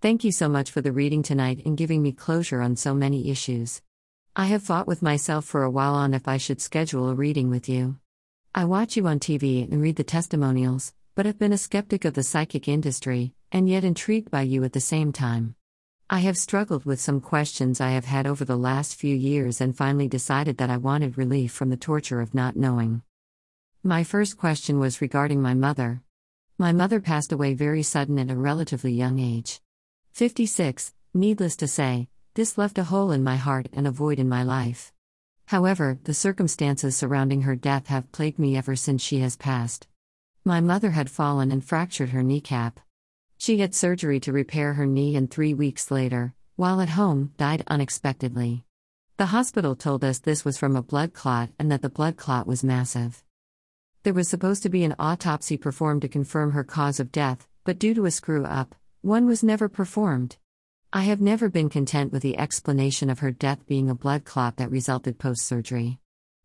Thank you so much for the reading tonight and giving me closure on so many issues. I have fought with myself for a while on if I should schedule a reading with you. I watch you on TV and read the testimonials, but have been a skeptic of the psychic industry, and yet intrigued by you at the same time. I have struggled with some questions I have had over the last few years and finally decided that I wanted relief from the torture of not knowing. My first question was regarding my mother. My mother passed away very sudden at a relatively young age. 56, needless to say, this left a hole in my heart and a void in my life. However, the circumstances surrounding her death have plagued me ever since she has passed. My mother had fallen and fractured her kneecap. She had surgery to repair her knee and three weeks later, while at home, died unexpectedly. The hospital told us this was from a blood clot and that the blood clot was massive. There was supposed to be an autopsy performed to confirm her cause of death, but due to a screw up, one was never performed. I have never been content with the explanation of her death being a blood clot that resulted post surgery.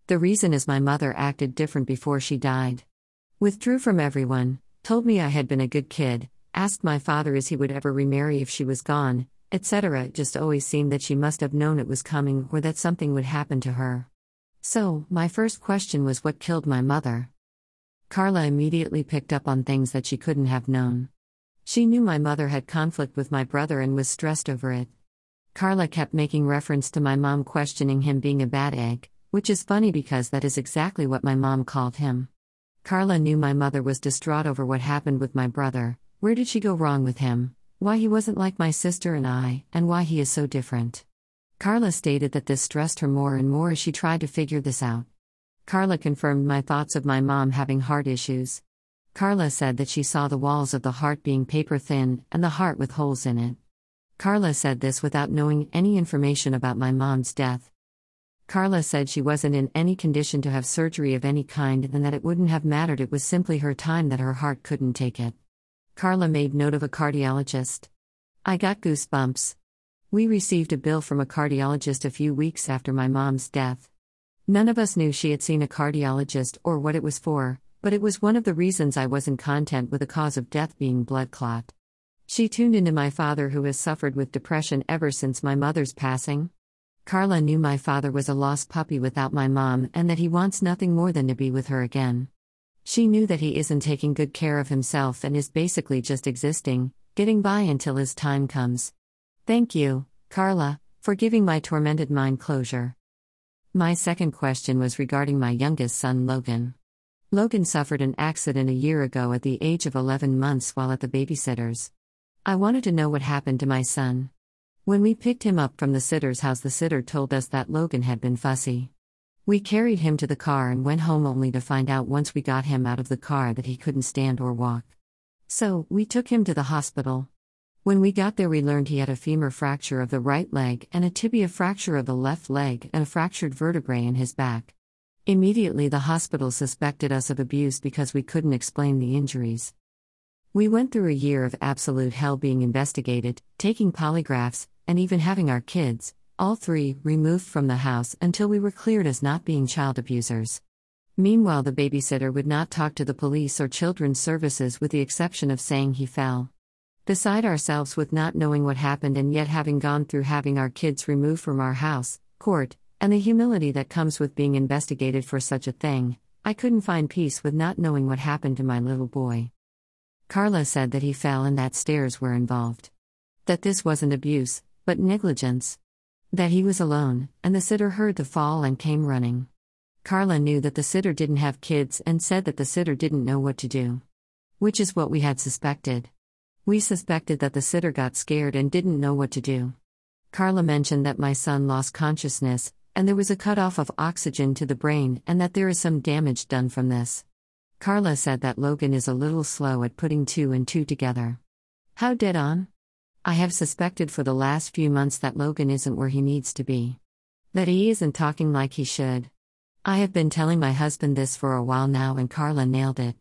The reason is my mother acted different before she died. Withdrew from everyone, told me I had been a good kid, asked my father if he would ever remarry if she was gone, etc. It just always seemed that she must have known it was coming or that something would happen to her. So, my first question was what killed my mother? Carla immediately picked up on things that she couldn't have known. She knew my mother had conflict with my brother and was stressed over it. Carla kept making reference to my mom questioning him being a bad egg, which is funny because that is exactly what my mom called him. Carla knew my mother was distraught over what happened with my brother, where did she go wrong with him? Why he wasn't like my sister and I, and why he is so different. Carla stated that this stressed her more and more as she tried to figure this out. Carla confirmed my thoughts of my mom having heart issues. Carla said that she saw the walls of the heart being paper thin and the heart with holes in it. Carla said this without knowing any information about my mom's death. Carla said she wasn't in any condition to have surgery of any kind and that it wouldn't have mattered, it was simply her time that her heart couldn't take it. Carla made note of a cardiologist. I got goosebumps. We received a bill from a cardiologist a few weeks after my mom's death. None of us knew she had seen a cardiologist or what it was for, but it was one of the reasons I wasn't content with the cause of death being blood clot. She tuned into my father, who has suffered with depression ever since my mother's passing. Carla knew my father was a lost puppy without my mom and that he wants nothing more than to be with her again. She knew that he isn't taking good care of himself and is basically just existing, getting by until his time comes. Thank you, Carla, for giving my tormented mind closure. My second question was regarding my youngest son, Logan. Logan suffered an accident a year ago at the age of 11 months while at the babysitter's. I wanted to know what happened to my son. When we picked him up from the sitter's house, the sitter told us that Logan had been fussy. We carried him to the car and went home only to find out once we got him out of the car that he couldn't stand or walk. So, we took him to the hospital. When we got there, we learned he had a femur fracture of the right leg and a tibia fracture of the left leg and a fractured vertebrae in his back. Immediately, the hospital suspected us of abuse because we couldn't explain the injuries. We went through a year of absolute hell being investigated, taking polygraphs, and even having our kids, all three, removed from the house until we were cleared as not being child abusers. Meanwhile, the babysitter would not talk to the police or children's services with the exception of saying he fell. Beside ourselves with not knowing what happened and yet having gone through having our kids removed from our house, court, and the humility that comes with being investigated for such a thing, I couldn't find peace with not knowing what happened to my little boy. Carla said that he fell and that stairs were involved. That this wasn't abuse, but negligence. That he was alone, and the sitter heard the fall and came running. Carla knew that the sitter didn't have kids and said that the sitter didn't know what to do. Which is what we had suspected. We suspected that the sitter got scared and didn't know what to do. Carla mentioned that my son lost consciousness, and there was a cutoff of oxygen to the brain, and that there is some damage done from this. Carla said that Logan is a little slow at putting two and two together. How dead on? I have suspected for the last few months that Logan isn't where he needs to be. That he isn't talking like he should. I have been telling my husband this for a while now, and Carla nailed it.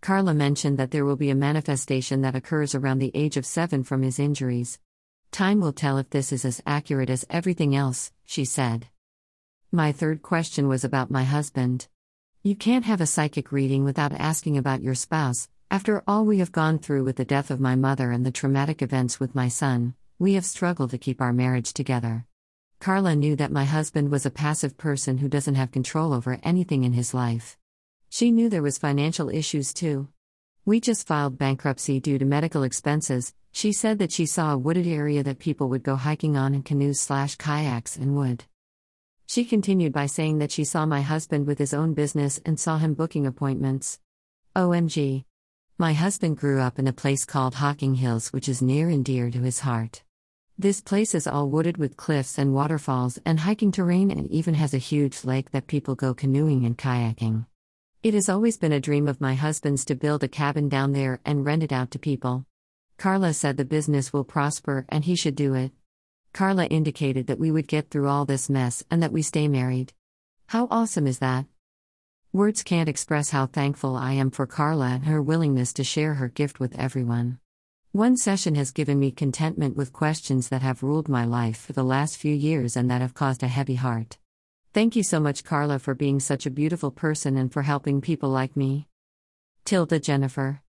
Carla mentioned that there will be a manifestation that occurs around the age of seven from his injuries. Time will tell if this is as accurate as everything else, she said. My third question was about my husband. You can't have a psychic reading without asking about your spouse, After all we have gone through with the death of my mother and the traumatic events with my son, we have struggled to keep our marriage together. Carla knew that my husband was a passive person who doesn't have control over anything in his life. She knew there was financial issues too. We just filed bankruptcy due to medical expenses. She said that she saw a wooded area that people would go hiking on in canoes slash kayaks and would. She continued by saying that she saw my husband with his own business and saw him booking appointments. OMG. My husband grew up in a place called Hocking Hills, which is near and dear to his heart. This place is all wooded with cliffs and waterfalls and hiking terrain and even has a huge lake that people go canoeing and kayaking. It has always been a dream of my husband's to build a cabin down there and rent it out to people. Carla said the business will prosper and he should do it. Carla indicated that we would get through all this mess and that we stay married. How awesome is that? Words can't express how thankful I am for Carla and her willingness to share her gift with everyone. One session has given me contentment with questions that have ruled my life for the last few years and that have caused a heavy heart. Thank you so much, Carla, for being such a beautiful person and for helping people like me. Tilda Jennifer